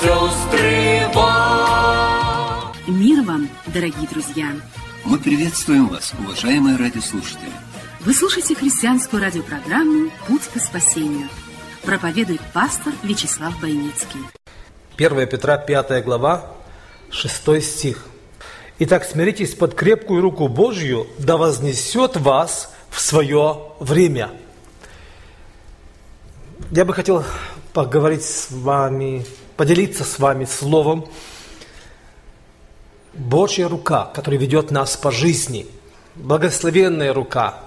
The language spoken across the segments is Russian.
сестры, вам. Мир вам, дорогие друзья! Мы приветствуем вас, уважаемые радиослушатели. Вы слушаете христианскую радиопрограмму «Путь к спасению». Проповедует пастор Вячеслав Бойницкий. 1 Петра, 5 глава, 6 стих. «Итак, смиритесь под крепкую руку Божью, да вознесет вас в свое время». Я бы хотел поговорить с вами, поделиться с вами словом Божья рука, которая ведет нас по жизни, благословенная рука,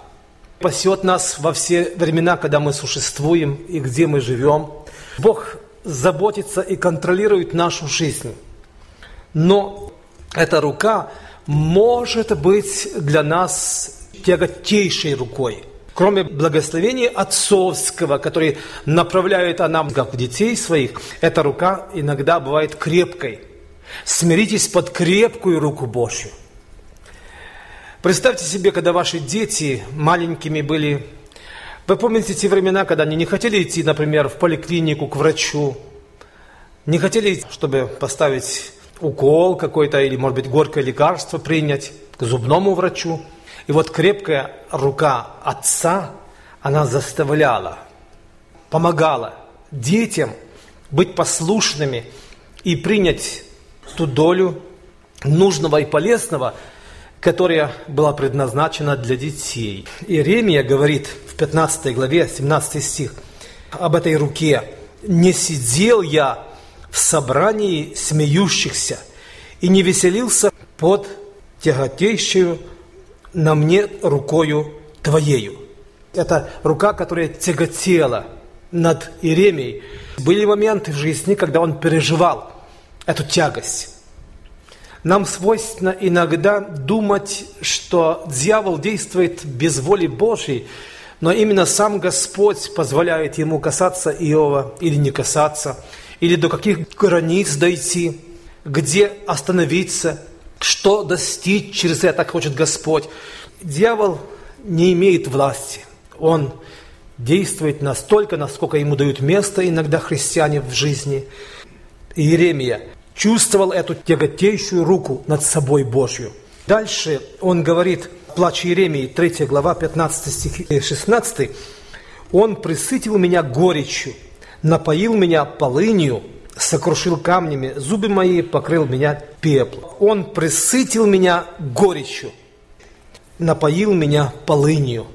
пасет нас во все времена, когда мы существуем и где мы живем. Бог заботится и контролирует нашу жизнь. Но эта рука может быть для нас тяготейшей рукой. Кроме благословения отцовского, который направляет нам, как детей своих, эта рука иногда бывает крепкой. Смиритесь под крепкую руку Божью. Представьте себе, когда ваши дети маленькими были, вы помните те времена, когда они не хотели идти, например, в поликлинику к врачу, не хотели, чтобы поставить укол какой-то или, может быть, горькое лекарство принять к зубному врачу. И вот крепкая рука отца, она заставляла, помогала детям быть послушными и принять ту долю нужного и полезного, которая была предназначена для детей. Иеремия говорит в 15 главе, 17 стих, об этой руке. «Не сидел я в собрании смеющихся и не веселился под тяготейшую на мне рукою Твоею». Это рука, которая тяготела над Иеремией. Были моменты в жизни, когда он переживал эту тягость. Нам свойственно иногда думать, что дьявол действует без воли Божьей, но именно сам Господь позволяет ему касаться Иова или не касаться, или до каких границ дойти, где остановиться, что достичь через это хочет Господь. Дьявол не имеет власти. Он действует настолько, насколько ему дают место иногда христиане в жизни. Иеремия чувствовал эту тяготейшую руку над собой Божью. Дальше он говорит, плач Иеремии, 3 глава, 15 стих и 16, «Он присытил меня горечью, напоил меня полынью, сокрушил камнями, зубы мои покрыл меня пеплом. Он присытил меня горечью, напоил меня полынью».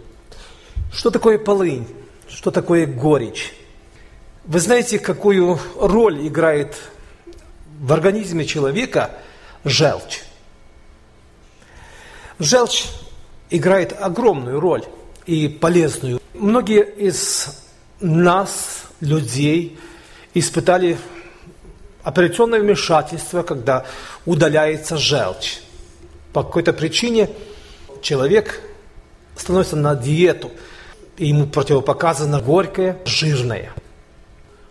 Что такое полынь? Что такое горечь? Вы знаете, какую роль играет в организме человека желчь. Желчь играет огромную роль и полезную. Многие из нас, людей, испытали операционное вмешательство, когда удаляется желчь. По какой-то причине человек становится на диету, и ему противопоказано горькое, жирное.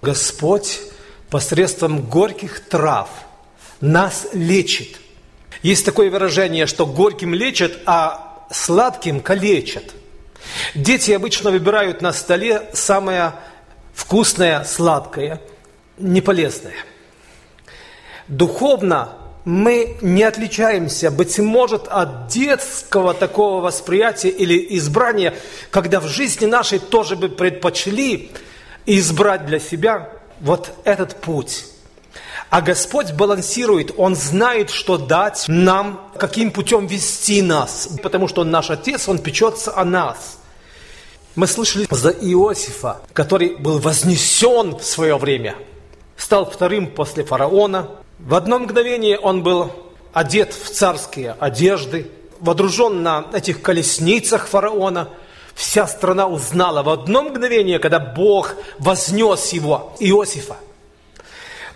Господь посредством горьких трав нас лечит. Есть такое выражение, что горьким лечат, а сладким калечат. Дети обычно выбирают на столе самое вкусное, сладкое, неполезное. Духовно мы не отличаемся, быть может, от детского такого восприятия или избрания, когда в жизни нашей тоже бы предпочли избрать для себя вот этот путь. А Господь балансирует, Он знает, что дать нам, каким путем вести нас, потому что Он наш Отец, Он печется о нас. Мы слышали за Иосифа, который был вознесен в свое время, стал вторым после фараона. В одно мгновение он был одет в царские одежды, водружен на этих колесницах фараона – Вся страна узнала в одно мгновение, когда Бог вознес его, Иосифа.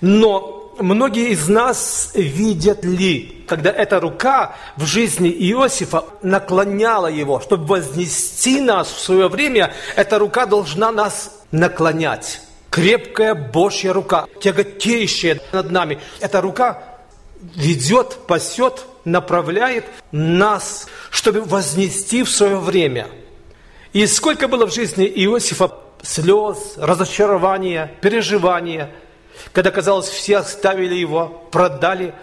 Но многие из нас видят ли, когда эта рука в жизни Иосифа наклоняла его, чтобы вознести нас в свое время, эта рука должна нас наклонять. Крепкая Божья рука, тяготеющая над нами. Эта рука ведет, пасет, направляет нас, чтобы вознести в свое время. И сколько было в жизни Иосифа слез, разочарования, переживания, когда, казалось, все оставили его, продали,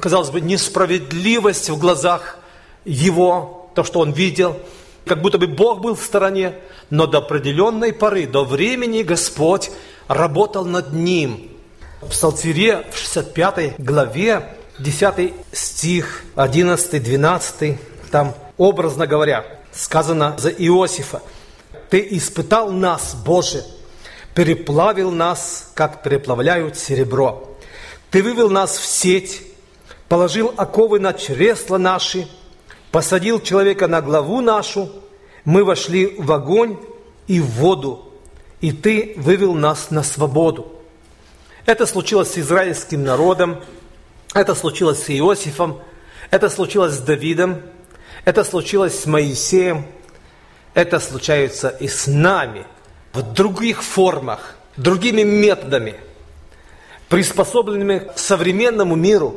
казалось бы, несправедливость в глазах его, то, что он видел, как будто бы Бог был в стороне, но до определенной поры, до времени Господь работал над ним. В Псалтире в 65 главе 10 стих, 11, 12, там, образно говоря, сказано за Иосифа. «Ты испытал нас, Боже, переплавил нас, как переплавляют серебро. Ты вывел нас в сеть, положил оковы на чресла наши, посадил человека на главу нашу, мы вошли в огонь и в воду, и Ты вывел нас на свободу». Это случилось с израильским народом, это случилось с Иосифом, это случилось с Давидом, это случилось с Моисеем, это случается и с нами в других формах, другими методами, приспособленными к современному миру,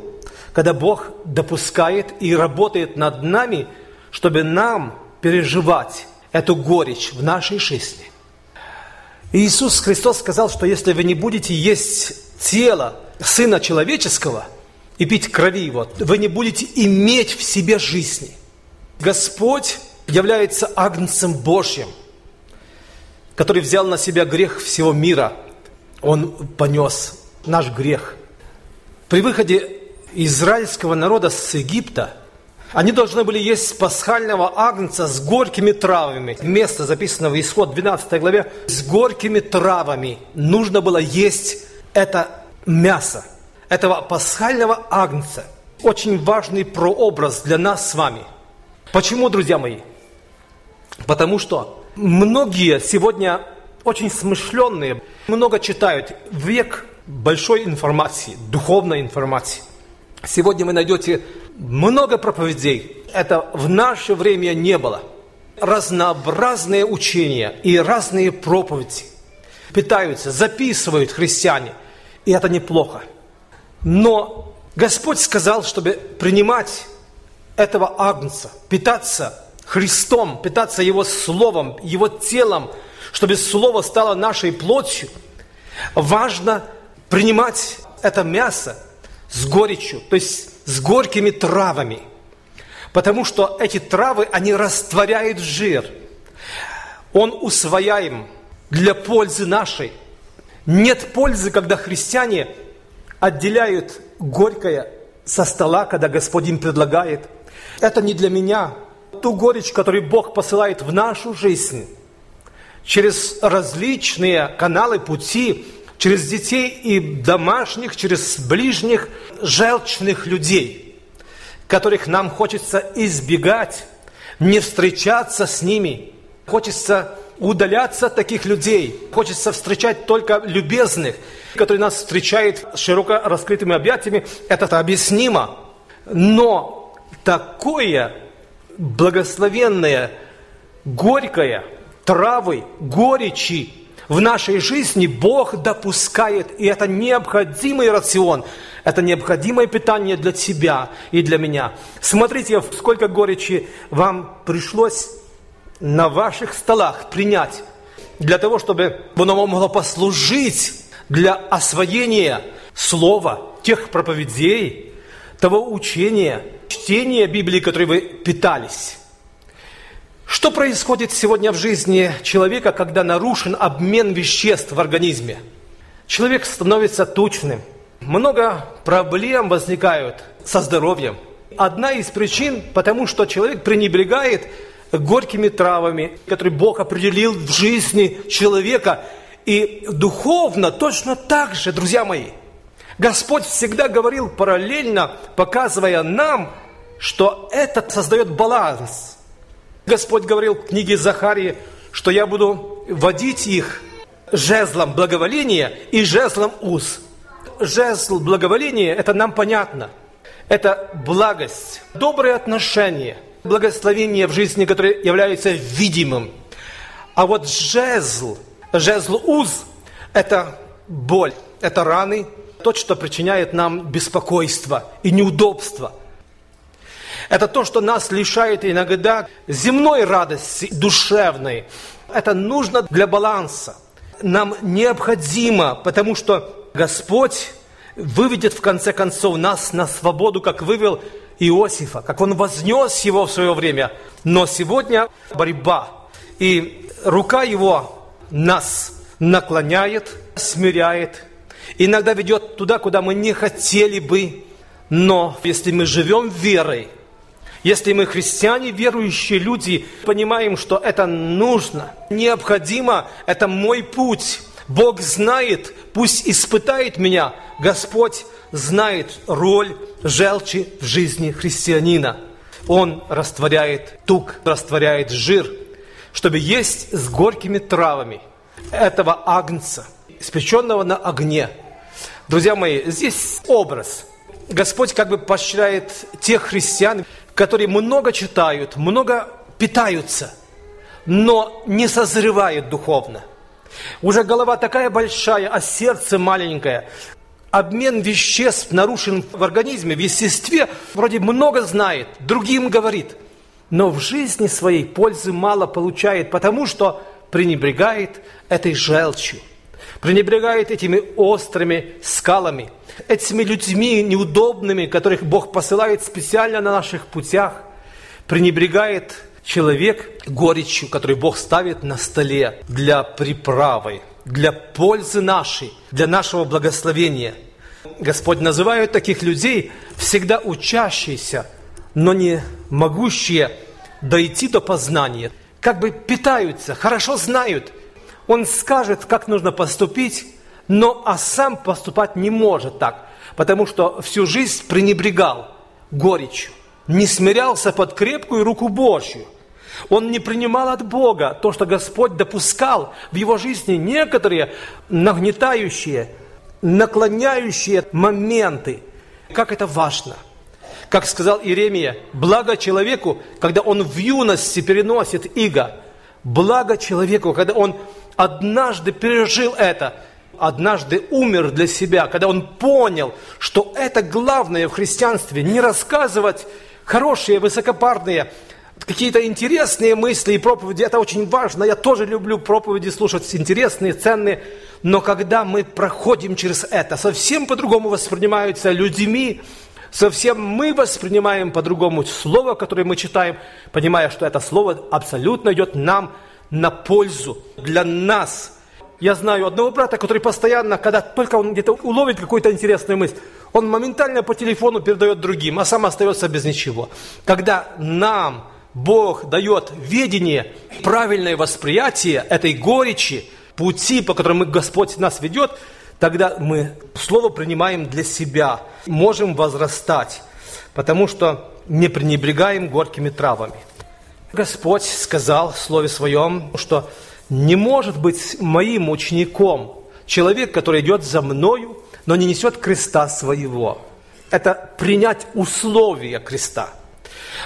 когда Бог допускает и работает над нами, чтобы нам переживать эту горечь в нашей жизни. Иисус Христос сказал, что если вы не будете есть тело Сына Человеческого – и пить крови Его, вы не будете иметь в себе жизни. Господь является Агнцем Божьим, который взял на себя грех всего мира. Он понес наш грех. При выходе израильского народа с Египта они должны были есть пасхального агнца с горькими травами. Место записано в Исход 12 главе. С горькими травами нужно было есть это мясо этого пасхального агнца. Очень важный прообраз для нас с вами. Почему, друзья мои? Потому что многие сегодня очень смышленные, много читают, век большой информации, духовной информации. Сегодня вы найдете много проповедей. Это в наше время не было. Разнообразные учения и разные проповеди питаются, записывают христиане. И это неплохо. Но Господь сказал, чтобы принимать этого агнца, питаться Христом, питаться Его Словом, Его телом, чтобы Слово стало нашей плотью, важно принимать это мясо с горечью, то есть с горькими травами. Потому что эти травы, они растворяют жир. Он усвояем для пользы нашей. Нет пользы, когда христиане отделяют горькое со стола, когда Господь им предлагает. Это не для меня. Ту горечь, которую Бог посылает в нашу жизнь, через различные каналы, пути, через детей и домашних, через ближних, желчных людей, которых нам хочется избегать, не встречаться с ними. Хочется удаляться от таких людей. Хочется встречать только любезных, которые нас встречают широко раскрытыми объятиями. Это объяснимо. Но такое благословенное, горькое, травы, горечи в нашей жизни Бог допускает, и это необходимый рацион, это необходимое питание для тебя и для меня. Смотрите, сколько горечи вам пришлось на ваших столах принять, для того, чтобы оно могло послужить для освоения слова, тех проповедей, того учения, чтения Библии, которой вы питались. Что происходит сегодня в жизни человека, когда нарушен обмен веществ в организме? Человек становится тучным. Много проблем возникают со здоровьем. Одна из причин, потому что человек пренебрегает горькими травами, которые Бог определил в жизни человека. И духовно точно так же, друзья мои. Господь всегда говорил параллельно, показывая нам, что это создает баланс. Господь говорил в книге Захарии, что я буду водить их жезлом благоволения и жезлом уз. жезл благоволения, это нам понятно. Это благость, добрые отношения, благословение в жизни, которое является видимым. А вот жезл, жезл уз – это боль, это раны, то, что причиняет нам беспокойство и неудобство. Это то, что нас лишает иногда земной радости, душевной. Это нужно для баланса. Нам необходимо, потому что Господь выведет в конце концов нас на свободу, как вывел Иосифа, как он вознес его в свое время. Но сегодня борьба, и рука его нас наклоняет, смиряет, иногда ведет туда, куда мы не хотели бы. Но если мы живем верой, если мы христиане, верующие люди, понимаем, что это нужно, необходимо, это мой путь, Бог знает, пусть испытает меня, Господь знает роль желчи в жизни христианина. Он растворяет тук, растворяет жир, чтобы есть с горькими травами этого агнца, испеченного на огне. Друзья мои, здесь образ. Господь как бы поощряет тех христиан, которые много читают, много питаются, но не созревают духовно. Уже голова такая большая, а сердце маленькое. Обмен веществ нарушен в организме, в естестве. Вроде много знает, другим говорит. Но в жизни своей пользы мало получает, потому что пренебрегает этой желчью. Пренебрегает этими острыми скалами, этими людьми неудобными, которых Бог посылает специально на наших путях. Пренебрегает человек горечью, который Бог ставит на столе для приправы, для пользы нашей, для нашего благословения. Господь называет таких людей всегда учащиеся, но не могущие дойти до познания. Как бы питаются, хорошо знают. Он скажет, как нужно поступить, но а сам поступать не может так, потому что всю жизнь пренебрегал горечью, не смирялся под крепкую руку Божью. Он не принимал от Бога то, что Господь допускал в его жизни некоторые нагнетающие, наклоняющие моменты. Как это важно. Как сказал Иеремия, благо человеку, когда он в юности переносит иго. Благо человеку, когда он однажды пережил это, однажды умер для себя, когда он понял, что это главное в христианстве, не рассказывать хорошие, высокопарные какие-то интересные мысли и проповеди, это очень важно. Я тоже люблю проповеди слушать, интересные, ценные. Но когда мы проходим через это, совсем по-другому воспринимаются людьми, совсем мы воспринимаем по-другому слово, которое мы читаем, понимая, что это слово абсолютно идет нам на пользу, для нас. Я знаю одного брата, который постоянно, когда только он где-то уловит какую-то интересную мысль, он моментально по телефону передает другим, а сам остается без ничего. Когда нам Бог дает видение, правильное восприятие этой горечи, пути, по которым Господь нас ведет, тогда мы Слово принимаем для себя, можем возрастать, потому что не пренебрегаем горькими травами. Господь сказал в Слове Своем, что не может быть моим учеником человек, который идет за мною, но не несет креста своего. Это принять условия креста –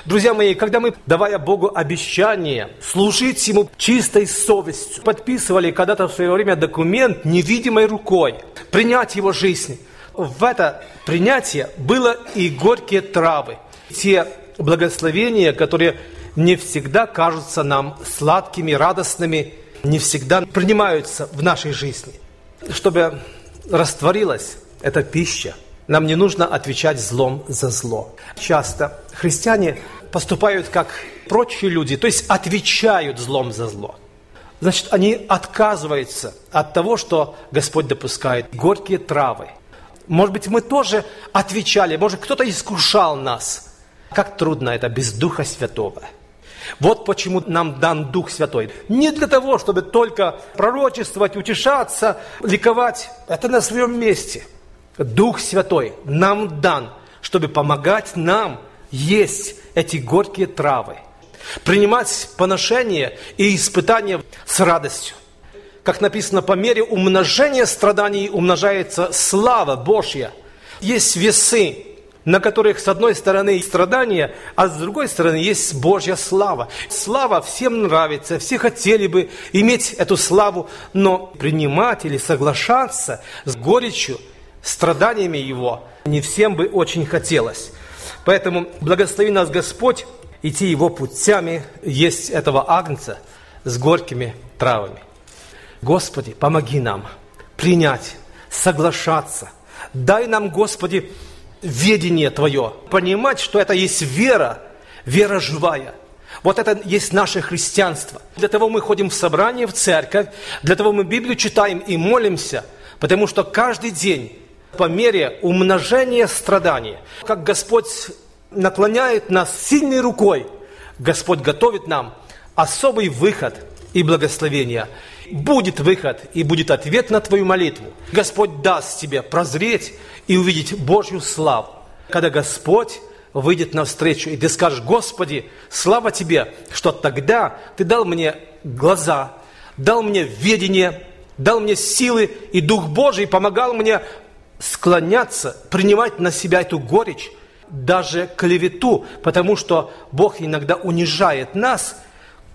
Друзья мои, когда мы, давая Богу обещание служить Ему чистой совестью, подписывали когда-то в свое время документ невидимой рукой, принять Его жизнь, в это принятие было и горькие травы, те благословения, которые не всегда кажутся нам сладкими, радостными, не всегда принимаются в нашей жизни. Чтобы растворилась эта пища – нам не нужно отвечать злом за зло. Часто христиане поступают как прочие люди, то есть отвечают злом за зло. Значит, они отказываются от того, что Господь допускает. Горькие травы. Может быть, мы тоже отвечали, может, кто-то искушал нас. Как трудно это без Духа Святого. Вот почему нам дан Дух Святой. Не для того, чтобы только пророчествовать, утешаться, ликовать. Это на своем месте – Дух Святой нам дан, чтобы помогать нам есть эти горькие травы, принимать поношение и испытания с радостью. как написано, по мере умножения страданий умножается слава Божья. Есть весы, на которых с одной стороны страдания, а с другой стороны есть Божья слава. Слава всем нравится, все хотели бы иметь эту славу, но принимать или соглашаться с горечью, страданиями Его не всем бы очень хотелось. Поэтому благослови нас Господь идти Его путями, есть этого агнца с горькими травами. Господи, помоги нам принять, соглашаться. Дай нам, Господи, ведение Твое, понимать, что это есть вера, вера живая. Вот это есть наше христианство. Для того мы ходим в собрание, в церковь, для того мы Библию читаем и молимся, потому что каждый день по мере умножения страданий, как Господь наклоняет нас сильной рукой, Господь готовит нам особый выход и благословение. Будет выход и будет ответ на твою молитву. Господь даст тебе прозреть и увидеть Божью славу. Когда Господь выйдет навстречу, и ты скажешь, Господи, слава Тебе, что тогда Ты дал мне глаза, дал мне видение, дал мне силы, и Дух Божий помогал мне склоняться, принимать на себя эту горечь, даже клевету, потому что Бог иногда унижает нас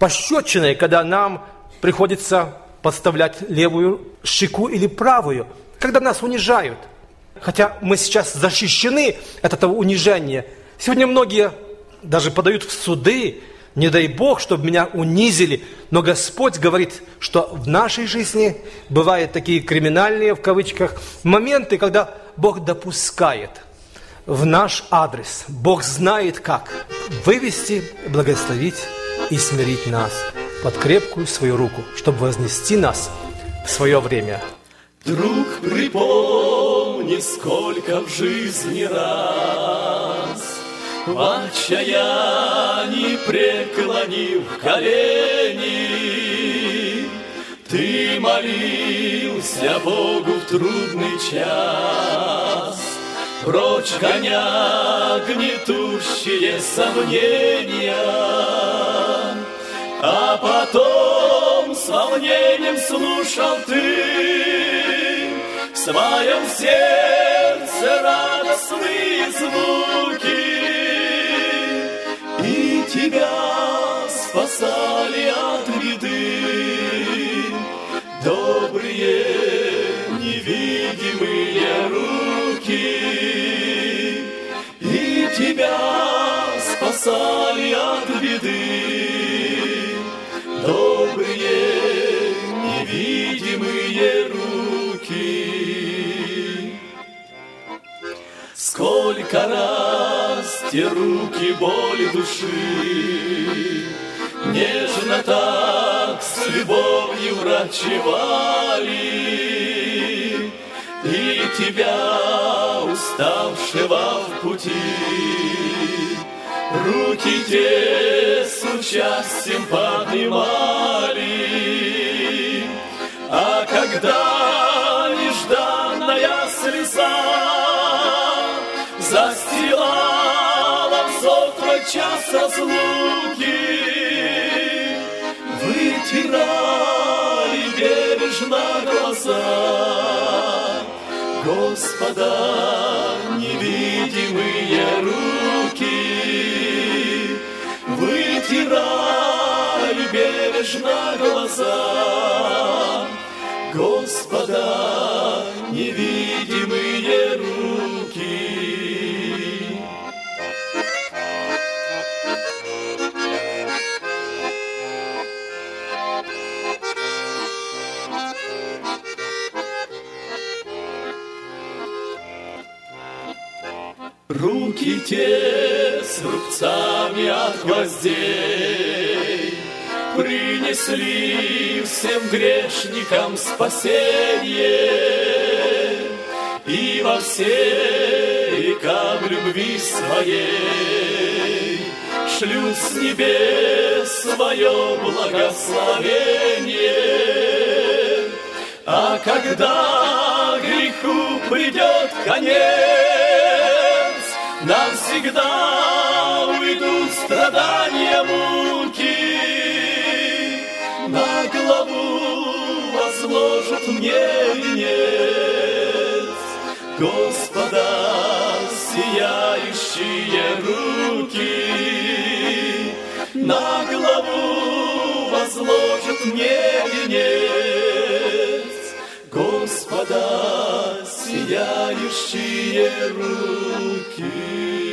пощечиной, когда нам приходится подставлять левую щеку или правую, когда нас унижают – хотя мы сейчас защищены от этого унижения. Сегодня многие даже подают в суды, не дай Бог, чтобы меня унизили. Но Господь говорит, что в нашей жизни бывают такие криминальные, в кавычках, моменты, когда Бог допускает в наш адрес. Бог знает, как вывести, благословить и смирить нас под крепкую свою руку, чтобы вознести нас в свое время. Друг, припомни, сколько в жизни раз. В отчаянии преклонив колени Ты молился Богу в трудный час. Прочь гоня гнетущие сомнения А потом с волнением слушал ты своем сердце радостные звуки, И тебя спасали от беды. Добрые невидимые руки, И тебя спасали от беды Те руки боли души Нежно так с любовью врачевали И тебя, уставшего в пути, Руки те с участием поднимали. А когда час разлуки, Вытирали бережно глаза. Господа, невидимые руки, Вытирали бережно глаза. Господа, невидимые Руки те с рубцами от гвоздей Принесли всем грешникам спасение И во все рекам любви своей. Шлют с небес свое благословение. А когда греху придет конец навсегда уйдут страдания муки, на главу возложит мне венец. Господа, сияющие руки, на голову возложит мне венец. Господа, сияющие руки.